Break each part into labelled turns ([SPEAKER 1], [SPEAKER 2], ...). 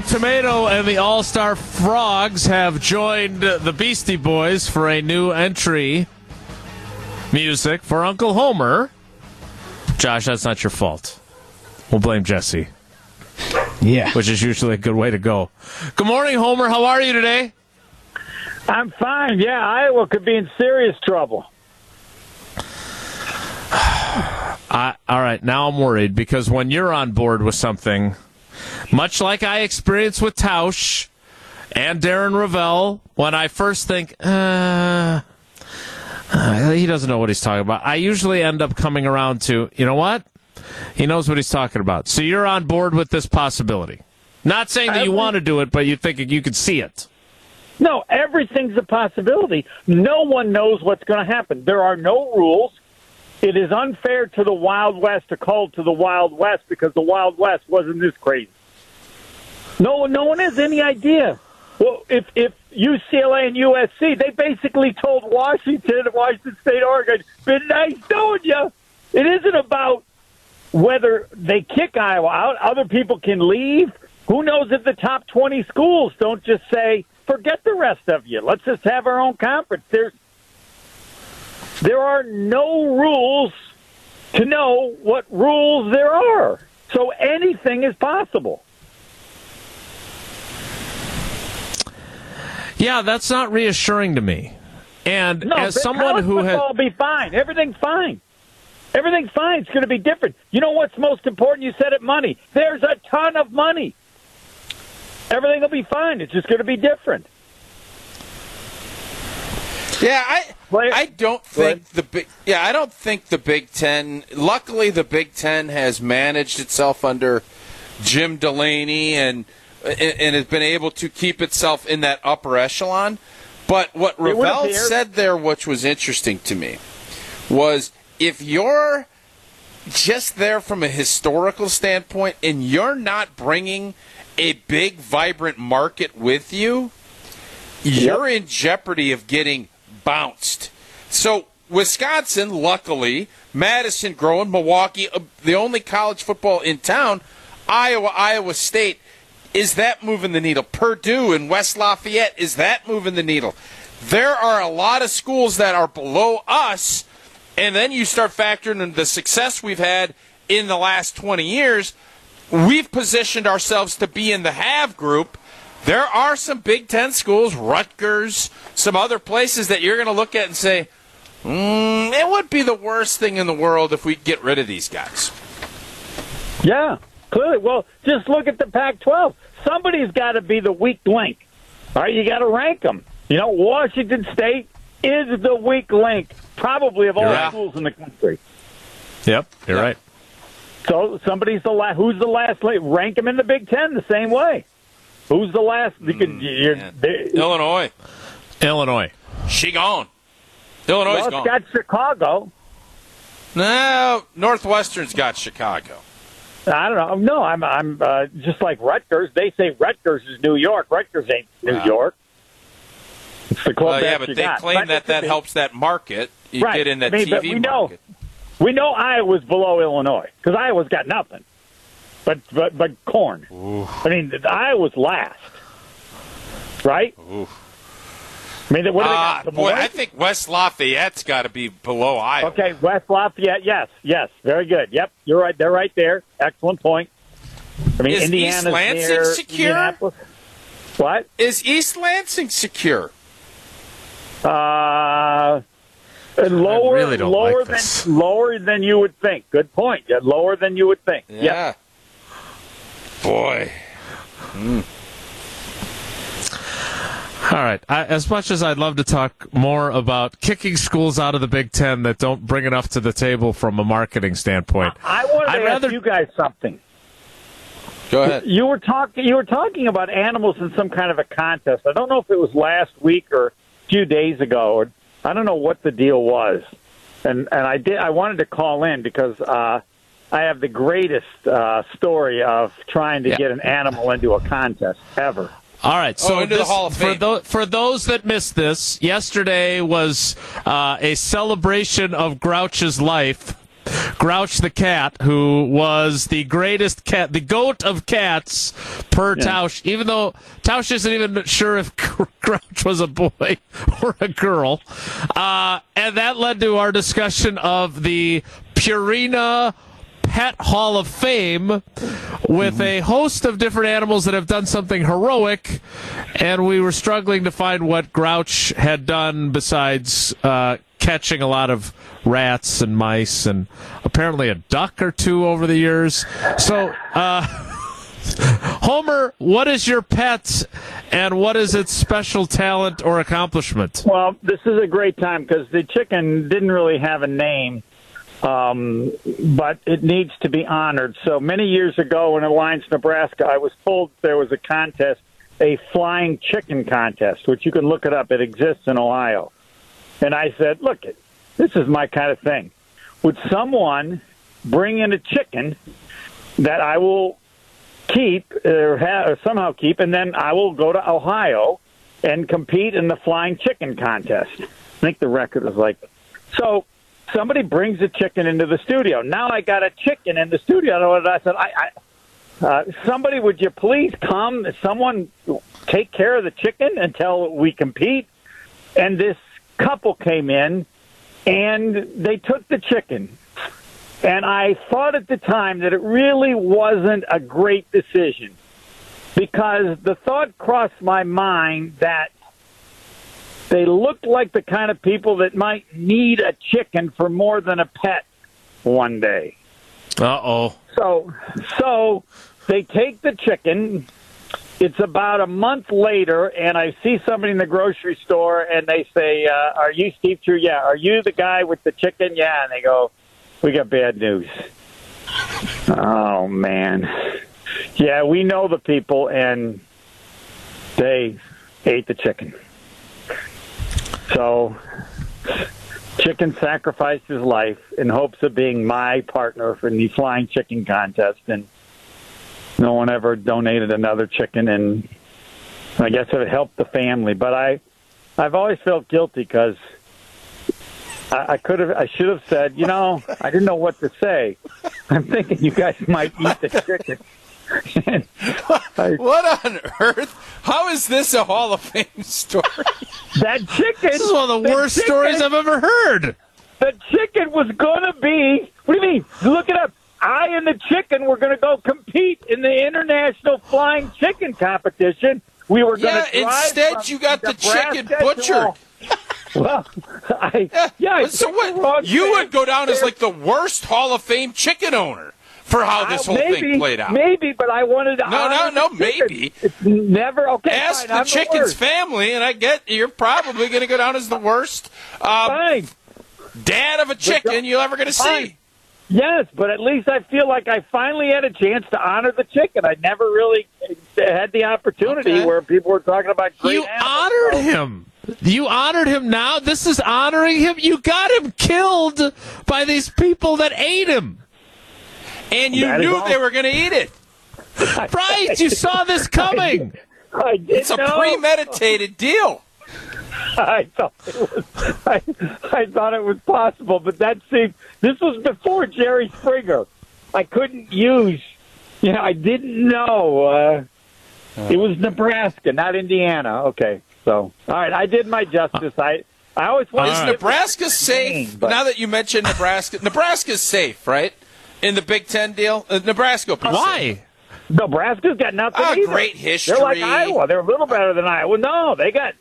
[SPEAKER 1] Luke Tomato and the All Star Frogs have joined the Beastie Boys for a new entry music for Uncle Homer. Josh, that's not your fault. We'll blame Jesse.
[SPEAKER 2] Yeah.
[SPEAKER 1] Which is usually a good way to go. Good morning, Homer. How are you today?
[SPEAKER 3] I'm fine. Yeah, Iowa could be in serious trouble.
[SPEAKER 1] I, all right, now I'm worried because when you're on board with something, much like I experienced with Tausch and Darren Rovell, when I first think, uh, uh, he doesn't know what he's talking about, I usually end up coming around to, you know what? He knows what he's talking about. So you're on board with this possibility. Not saying that you want to do it, but you think you could see it.
[SPEAKER 3] No, everything's a possibility. No one knows what's going to happen. There are no rules. It is unfair to the Wild West to call to the Wild West because the Wild West wasn't this crazy. No no one has any idea. Well, if if UCLA and USC, they basically told Washington, Washington State, Oregon, "Been nice knowing you." It isn't about whether they kick Iowa out. Other people can leave. Who knows if the top twenty schools don't just say, "Forget the rest of you. Let's just have our own conference." There's there are no rules to know what rules there are. So anything is possible.
[SPEAKER 1] Yeah, that's not reassuring to me. And
[SPEAKER 3] no,
[SPEAKER 1] as someone who has
[SPEAKER 3] will be fine. Everything's fine. Everything's fine. It's going to be different. You know what's most important? You said it money. There's a ton of money. Everything will be fine. It's just going to be different.
[SPEAKER 4] Yeah, I I don't think the big yeah I don't think the Big Ten. Luckily, the Big Ten has managed itself under Jim Delany and and has been able to keep itself in that upper echelon. But what Rovell said there, which was interesting to me, was if you're just there from a historical standpoint and you're not bringing a big, vibrant market with you, you're in jeopardy of getting bounced. So Wisconsin, luckily, Madison growing, Milwaukee, uh, the only college football in town, Iowa, Iowa State. Is that moving the needle? Purdue and West Lafayette, is that moving the needle? There are a lot of schools that are below us, and then you start factoring in the success we've had in the last 20 years. We've positioned ourselves to be in the have group. There are some Big Ten schools, Rutgers, some other places that you're going to look at and say, mm, it would be the worst thing in the world if we get rid of these guys.
[SPEAKER 3] Yeah, clearly. Well, just look at the Pac-12. Somebody's got to be the weak link. All right, you got to rank them. You know, Washington State is the weak link, probably of all
[SPEAKER 1] You're
[SPEAKER 3] schools in the country.
[SPEAKER 1] Yep, you're
[SPEAKER 4] Yeah.
[SPEAKER 1] right.
[SPEAKER 3] So somebody's the last. Who's the last? link? Rank them in the Big Ten the same way. Who's the last? You could, you're, they,
[SPEAKER 4] Illinois,
[SPEAKER 1] Illinois.
[SPEAKER 4] she gone. Illinois
[SPEAKER 3] well,
[SPEAKER 4] gone.
[SPEAKER 3] got Chicago.
[SPEAKER 4] No, Northwestern's got Chicago.
[SPEAKER 3] I don't know. No, I'm I'm uh, just like Rutgers. They say Rutgers is New York. Rutgers ain't New
[SPEAKER 4] Wow.
[SPEAKER 3] York. It's the club
[SPEAKER 4] Well, yeah, but they
[SPEAKER 3] got.
[SPEAKER 4] claim
[SPEAKER 3] But
[SPEAKER 4] that that
[SPEAKER 3] be-
[SPEAKER 4] helps that market. You
[SPEAKER 3] Right.
[SPEAKER 4] get in that
[SPEAKER 3] I mean,
[SPEAKER 4] TV
[SPEAKER 3] we know-
[SPEAKER 4] market.
[SPEAKER 3] We know Iowa's below Illinois because Iowa's got nothing. But but but corn. I mean, Iowa's last, right? I mean, what do they
[SPEAKER 4] Ah,
[SPEAKER 3] got?
[SPEAKER 4] Boy, I think West Lafayette's got to be below Iowa.
[SPEAKER 3] Okay, West Lafayette. Yes, yes, very good. Yep, you're right. They're right there. Excellent point. I mean,
[SPEAKER 4] Is East
[SPEAKER 3] Indiana's
[SPEAKER 4] Lansing
[SPEAKER 3] near
[SPEAKER 4] secure?
[SPEAKER 3] What?
[SPEAKER 4] Is East Lansing secure?
[SPEAKER 3] Uh, lower,
[SPEAKER 1] really
[SPEAKER 3] lower
[SPEAKER 1] like
[SPEAKER 3] than lower than you would think. Good point. Yeah, lower than you would think.
[SPEAKER 4] Yeah. Boy.
[SPEAKER 1] All right. I, as much as I'd love to talk more about kicking schools out of the Big Ten that don't bring enough to the table from a marketing standpoint,
[SPEAKER 3] I wanted to
[SPEAKER 1] I'd
[SPEAKER 3] ask
[SPEAKER 1] rather-
[SPEAKER 3] you guys something.
[SPEAKER 4] Go ahead.
[SPEAKER 3] You were talking. You were talking about animals in some kind of a contest. I don't know if it was last week or a few days ago, or I don't know what the deal was. And and I did. I wanted to call in because uh, I have the greatest uh, story of trying to
[SPEAKER 1] Yeah.
[SPEAKER 3] get an animal into a contest ever.
[SPEAKER 1] All right, so
[SPEAKER 4] Oh, into the
[SPEAKER 1] this-
[SPEAKER 4] Hall of
[SPEAKER 1] for,
[SPEAKER 4] Fame.
[SPEAKER 1] tho- for those that missed this, yesterday was uh, a celebration of Grouch's life. Grouch the cat, who was the greatest cat, the goat of cats per yeah. Tausch, even though Tausch isn't even sure if Grouch was a boy or a girl. Uh, and that led to our discussion of the Purina Pet Hall of Fame with a host of different animals that have done something heroic, and we were struggling to find what Grouch had done besides uh, catching a lot of rats and mice and apparently a duck or two over the years. So, uh, Homer, what is your pet and what is its special talent or accomplishment?
[SPEAKER 3] Well, this is a great time because the chicken didn't really have a name um, but it needs to be honored. So many years ago in Alliance, Nebraska, I was told there was a contest, a flying chicken contest, which you can look it up. It exists in Ohio. And I said, look, this is my kind of thing. Would someone bring in a chicken that I will keep or, have, or somehow keep, and then I will go to Ohio and compete in the flying chicken contest? I think the record is like so somebody brings a chicken into the studio. Now I got a chicken in the studio. And I said, I, I uh, somebody, would you please come? Someone take care of the chicken until we compete. And this couple came in and they took the chicken. And I thought at the time that it really wasn't a great decision because the thought crossed my mind that they looked like the kind of people that might need a chicken for more than a pet one day.
[SPEAKER 1] Uh oh.
[SPEAKER 3] So, so they take the chicken. It's about a month later, and I see somebody in the grocery store, and they say, uh, "Are you Steve True? Yeah. Are you the guy with the chicken? Yeah." And they go, "We got bad news." Oh man, yeah, we know the people, and they ate the chicken. So, Chicken sacrificed his life in hopes of being my partner for the flying chicken contest, and no one ever donated another chicken. And I guess it helped the family, but I, I've always felt guilty because I, I could have, I should have said, you know, I didn't know what to say. I'm thinking you guys might eat the chicken.
[SPEAKER 4] what on earth? How is this a Hall of Fame story?
[SPEAKER 3] That chicken. This
[SPEAKER 1] is one of the worst chicken, stories I've ever heard.
[SPEAKER 3] The chicken was going to be. What do you mean? Look it up. I and the chicken were going to go compete in the international flying chicken competition. We were going
[SPEAKER 4] to. Yeah. Instead, you got the chicken butchered.
[SPEAKER 3] Well, I yeah. I
[SPEAKER 4] so what? You would go down as like the worst Hall of Fame chicken owner for how this whole
[SPEAKER 3] maybe,
[SPEAKER 4] thing played out.
[SPEAKER 3] Maybe, but I wanted to.
[SPEAKER 4] No, no, no. Maybe
[SPEAKER 3] it's never okay.
[SPEAKER 4] Ask
[SPEAKER 3] fine,
[SPEAKER 4] the
[SPEAKER 3] I'm
[SPEAKER 4] chicken's
[SPEAKER 3] the
[SPEAKER 4] family, and I get you're probably going to go down as the worst uh,
[SPEAKER 3] fine.
[SPEAKER 4] dad of a chicken you're ever going to see.
[SPEAKER 3] Yes, but at least I feel like I finally had a chance to honor the chicken. I never really had the opportunity okay. where people were talking about.
[SPEAKER 1] You
[SPEAKER 3] animals,
[SPEAKER 1] honored him. You honored him now. This is honoring him. You got him killed by these people that ate him
[SPEAKER 4] and you that knew they were going to eat it.
[SPEAKER 1] right, you saw this coming.
[SPEAKER 3] I, I
[SPEAKER 4] it's a
[SPEAKER 3] know.
[SPEAKER 4] premeditated deal.
[SPEAKER 3] I thought it was. I, I thought it was possible, but that seemed. This was before Jerry Springer. I couldn't use. You know, I didn't know. Uh, it was Nebraska, not Indiana. Okay, so all right, I did my justice. I I always wanted.
[SPEAKER 4] Is Nebraska safe? Now that you mentioned Nebraska, Nebraska's safe, right? In the Big Ten deal? Uh, Nebraska.
[SPEAKER 1] Why?
[SPEAKER 3] Nebraska's got nothing.
[SPEAKER 4] Oh,
[SPEAKER 3] either.
[SPEAKER 4] great history.
[SPEAKER 3] They're like Iowa. They're a little better than Iowa. No, they got.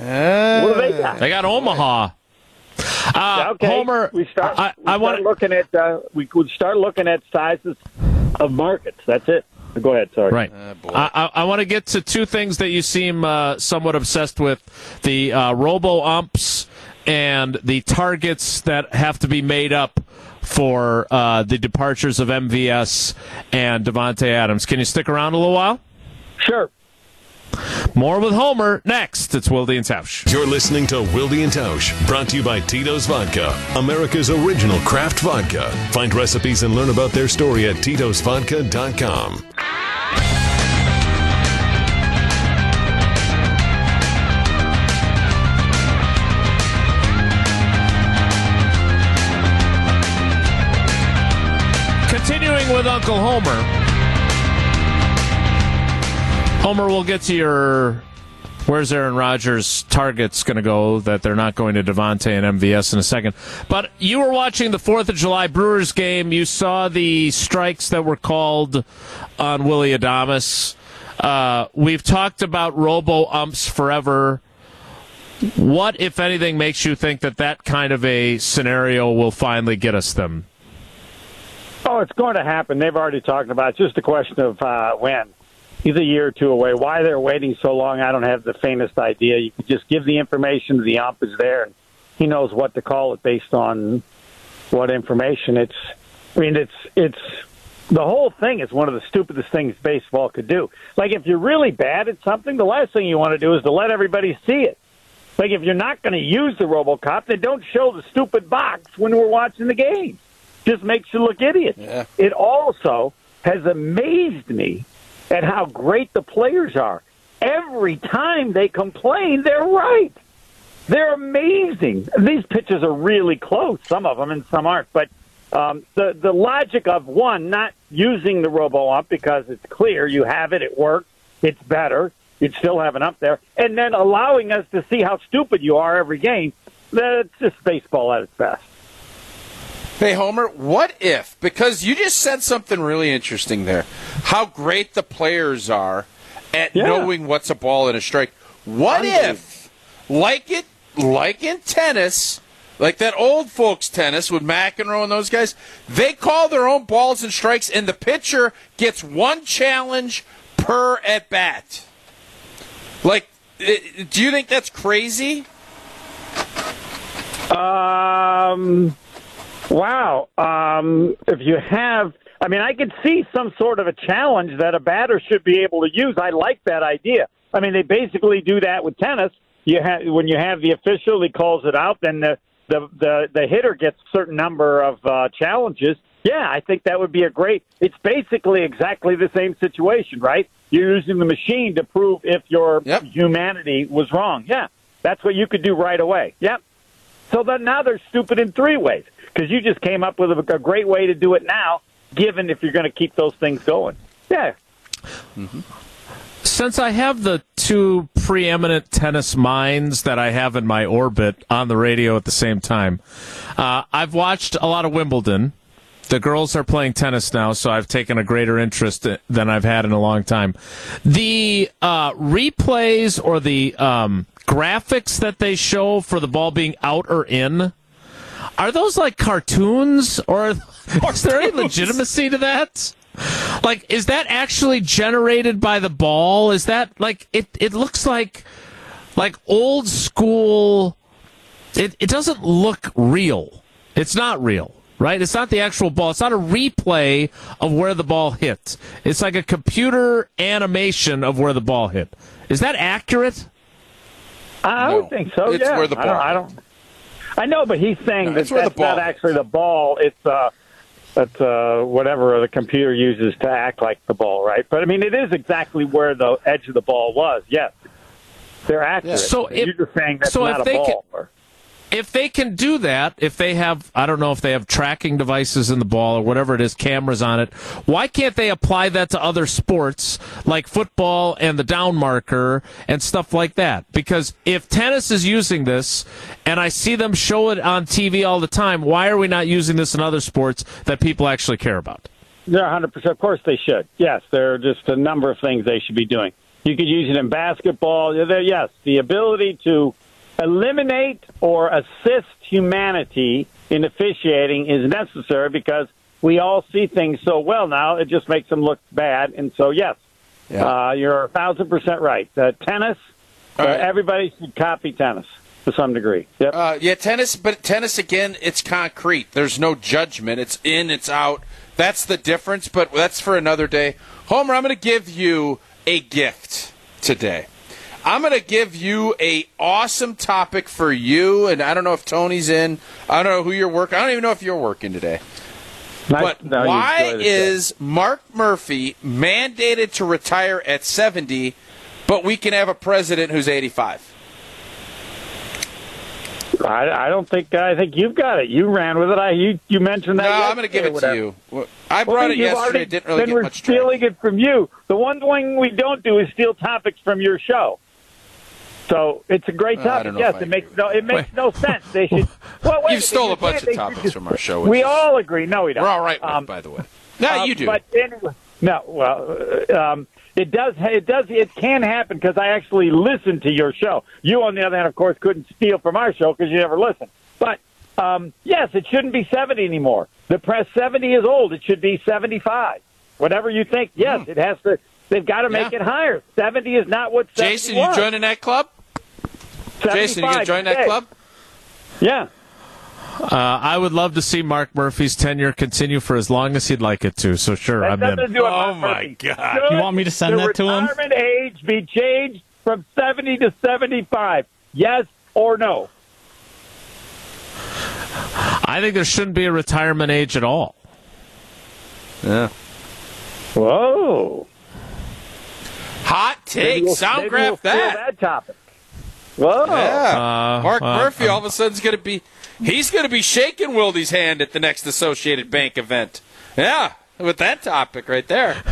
[SPEAKER 3] Uh, what do they got?
[SPEAKER 1] They got Omaha. Uh,
[SPEAKER 3] okay.
[SPEAKER 1] Homer,
[SPEAKER 3] we start.
[SPEAKER 1] I,
[SPEAKER 3] we I want looking at. Uh, we could start looking at sizes of markets. That's it. Go ahead. Sorry.
[SPEAKER 1] Right. Uh, I, I want to get to two things that you seem uh, somewhat obsessed with: the uh, robo umps and the targets that have to be made up for uh, the departures of MVS and Davante Adams. Can you stick around a little while?
[SPEAKER 3] Sure.
[SPEAKER 1] More with Homer next. It's Wilde and Tausch.
[SPEAKER 5] You're listening to Wilde and Tausch, brought to you by Tito's Vodka, America's original craft vodka. Find recipes and learn about their story at titosvodka.com.
[SPEAKER 1] Continuing with Uncle Homer. Homer, we'll get to your where's Aaron Rodgers' targets going to go that they're not going to Davante and MVS in a second. But you were watching the 4th of July Brewers game. You saw the strikes that were called on Willie Adames. Uh, we've talked about robo umps forever. What, if anything, makes you think that that kind of a scenario will finally get us them?
[SPEAKER 3] Oh, it's going to happen. They've already talked about it. It's just a question of uh, when. He's a year or two away. Why they're waiting so long, I don't have the faintest idea. You can just give the information to the ump is there, and he knows what to call it based on what information. It's, I mean, it's it's the whole thing is one of the stupidest things baseball could do. Like if you're really bad at something, the last thing you want to do is to let everybody see it. Like if you're not going to use the RoboCop, then don't show the stupid box when we're watching the game. Just makes you look idiots.
[SPEAKER 4] Yeah.
[SPEAKER 3] It also has amazed me at how great the players are. Every time they complain, they're right. They're amazing. These pitches are really close, some of them, and some aren't. But um, the the logic of one not using the robo ump because it's clear you have it, it works, it's better. You'd still have an up there, and then allowing us to see how stupid you are every game. That's just baseball at its best.
[SPEAKER 4] Hey, Homer, what if, because you just said something really interesting there, how great the players are at
[SPEAKER 3] Yeah.
[SPEAKER 4] knowing what's a ball and a strike. What if, like it, like in tennis, like that old folks tennis with McEnroe and those guys, they call their own balls and strikes, and the pitcher gets one challenge per at bat? Like, do you think that's crazy?
[SPEAKER 3] Um, wow. Um, if you have, I mean, I could see some sort of a challenge that a batter should be able to use. I like that idea. I mean, they basically do that with tennis. You have when you have the official, he calls it out, then the the the, the hitter gets a certain number of uh, challenges. Yeah, I think that would be a great. It's basically exactly the same situation, right? You're using the machine to prove if your
[SPEAKER 4] Yep.
[SPEAKER 3] humanity was wrong. Yeah, that's what you could do right away. Yep. So then now they're stupid in three ways because you just came up with a, a great way to do it now, given if you're going to keep those things going. Yeah.
[SPEAKER 1] Since I have the two preeminent tennis minds that I have in my orbit on the radio at the same time, uh, I've watched a lot of Wimbledon. The girls are playing tennis now, so I've taken a greater interest than I've had in a long time. The uh, replays or the um, graphics that they show for the ball being out or in, are those like cartoons or is there any legitimacy to that? Like, is that actually generated by the ball? Is that like it? It looks like like old school. It it doesn't look real. It's not real, right? It's not the actual ball. It's not a replay of where the ball hit. It's like a computer animation of where the ball hit. Is that accurate?
[SPEAKER 3] I
[SPEAKER 4] No.
[SPEAKER 3] would think so.
[SPEAKER 4] It's
[SPEAKER 3] yeah.
[SPEAKER 4] where the
[SPEAKER 3] I don't,
[SPEAKER 4] ball-
[SPEAKER 3] I don't. I know, but he's saying
[SPEAKER 4] No,
[SPEAKER 3] that
[SPEAKER 4] it's where the
[SPEAKER 3] that's not actually the ball. It's uh, that's uh, whatever the computer uses to act like the ball, right? But I mean, it is exactly where the edge of the ball was. Yes, they're accurate.
[SPEAKER 1] So if-
[SPEAKER 3] you're just saying that's
[SPEAKER 1] so if
[SPEAKER 3] not a
[SPEAKER 1] they
[SPEAKER 3] ball.
[SPEAKER 1] can-
[SPEAKER 3] or-
[SPEAKER 1] if they can do that, if they have, I don't know if they have tracking devices in the ball or whatever it is, cameras on it, why can't they apply that to other sports like football and the down marker and stuff like that? Because if tennis is using this and I see them show it on TV all the time, why are we not using this in other sports that people actually care about?
[SPEAKER 3] They're 100%. Of course they should. Yes, there are just a number of things they should be doing. You could use it in basketball. Yes, the ability to eliminate or assist humanity in officiating is necessary because we all see things so well now, it just makes them look bad. And so, yes,
[SPEAKER 4] Yeah.
[SPEAKER 3] uh, you're a thousand percent right. Uh, tennis, uh,
[SPEAKER 4] right.
[SPEAKER 3] everybody should copy tennis to some degree. Yep.
[SPEAKER 4] Uh, yeah, tennis, but tennis again, it's concrete. There's no judgment. It's in, it's out. That's the difference, but that's for another day. Homer, I'm going to give you a gift today. I'm going to give you a awesome topic for you, and I don't know if Tony's in. I don't know who you're working. I don't even know if you're working today.
[SPEAKER 3] Nice-
[SPEAKER 4] But
[SPEAKER 3] no,
[SPEAKER 4] why is Mark Murphy mandated to retire at 70, but we can have a president who's 85?
[SPEAKER 3] I, I don't think I think you've got it. You ran with it. I you you mentioned that.
[SPEAKER 4] No, I'm going to give it to you. I brought
[SPEAKER 3] well,
[SPEAKER 4] it yesterday. It didn't really
[SPEAKER 3] then
[SPEAKER 4] get
[SPEAKER 3] we're
[SPEAKER 4] much
[SPEAKER 3] stealing it from you. The one thing we don't do is steal topics from your show. So it's a great
[SPEAKER 4] Uh,
[SPEAKER 3] topic.
[SPEAKER 4] don't
[SPEAKER 3] yes, it makes no it makes no sense. They should. Well, wait,
[SPEAKER 4] You stole a bunch
[SPEAKER 3] should-
[SPEAKER 4] of topics
[SPEAKER 3] should-
[SPEAKER 4] from our show,
[SPEAKER 3] We all agree. No, we don't.
[SPEAKER 4] We're all right with
[SPEAKER 3] Um,
[SPEAKER 4] by the way. No,
[SPEAKER 3] uh,
[SPEAKER 4] you do.
[SPEAKER 3] But anyway, no. Well, uh, um, it does. It does. It can happen because I actually listen to your show. You, on the other hand, of course, couldn't steal from our show because you never listen. But um, yes, it shouldn't be seventy anymore. The press seventy is old. It should be seventy-five. Whatever you think. Yes, it has to. They've got to make.
[SPEAKER 4] Yeah.
[SPEAKER 3] it higher. Seventy is not what. 70
[SPEAKER 4] Jason, you joining that club? Jason, you going to join that club?
[SPEAKER 3] Yeah.
[SPEAKER 1] Uh, I would love to see Mark Murphy's tenure continue for as long as he'd like it to. So sure,
[SPEAKER 3] That
[SPEAKER 1] I'm in. Oh
[SPEAKER 3] Mark
[SPEAKER 1] my
[SPEAKER 3] Murphy.
[SPEAKER 1] God.
[SPEAKER 3] Should
[SPEAKER 2] You want me to send that to him?
[SPEAKER 3] Retirement age be changed from seventy to seventy-five. Yes or no?
[SPEAKER 1] I think there shouldn't be a retirement age at all.
[SPEAKER 4] Yeah.
[SPEAKER 3] Whoa.
[SPEAKER 4] Hot take.
[SPEAKER 3] Maybe we'll-
[SPEAKER 4] Sound
[SPEAKER 3] maybe
[SPEAKER 4] graph
[SPEAKER 3] we'll
[SPEAKER 4] that.
[SPEAKER 3] that topic. Whoa.
[SPEAKER 4] Yeah.
[SPEAKER 1] Uh,
[SPEAKER 4] Mark
[SPEAKER 1] uh,
[SPEAKER 4] Murphy all of a sudden is going to be he's going to be shaking Wildy's hand at the next Associated Bank event. Yeah, with that topic right there.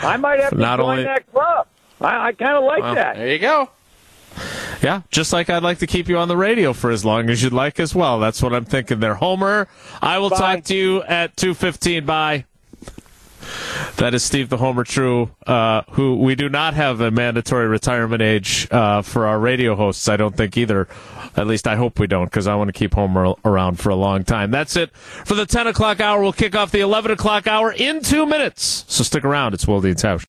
[SPEAKER 3] I might have to
[SPEAKER 1] Not
[SPEAKER 3] join
[SPEAKER 1] only-
[SPEAKER 3] that club. I, I kind of like
[SPEAKER 1] Well,
[SPEAKER 3] that.
[SPEAKER 4] There you go.
[SPEAKER 1] Yeah, just like I'd like to keep you on the radio for as long as you'd like as well. That's what I'm thinking there. Homer, I will
[SPEAKER 3] Bye.
[SPEAKER 1] talk to you at 2.15. Bye. That is Steve the Homer True, uh, who we do not have a mandatory retirement age uh, for our radio hosts. I don't think either. At least I hope we don't, because I want to keep Homer around for a long time. That's it for the 10 o'clock hour. We'll kick off the 11 o'clock hour in two minutes. So stick around. It's Wildy and Tausch.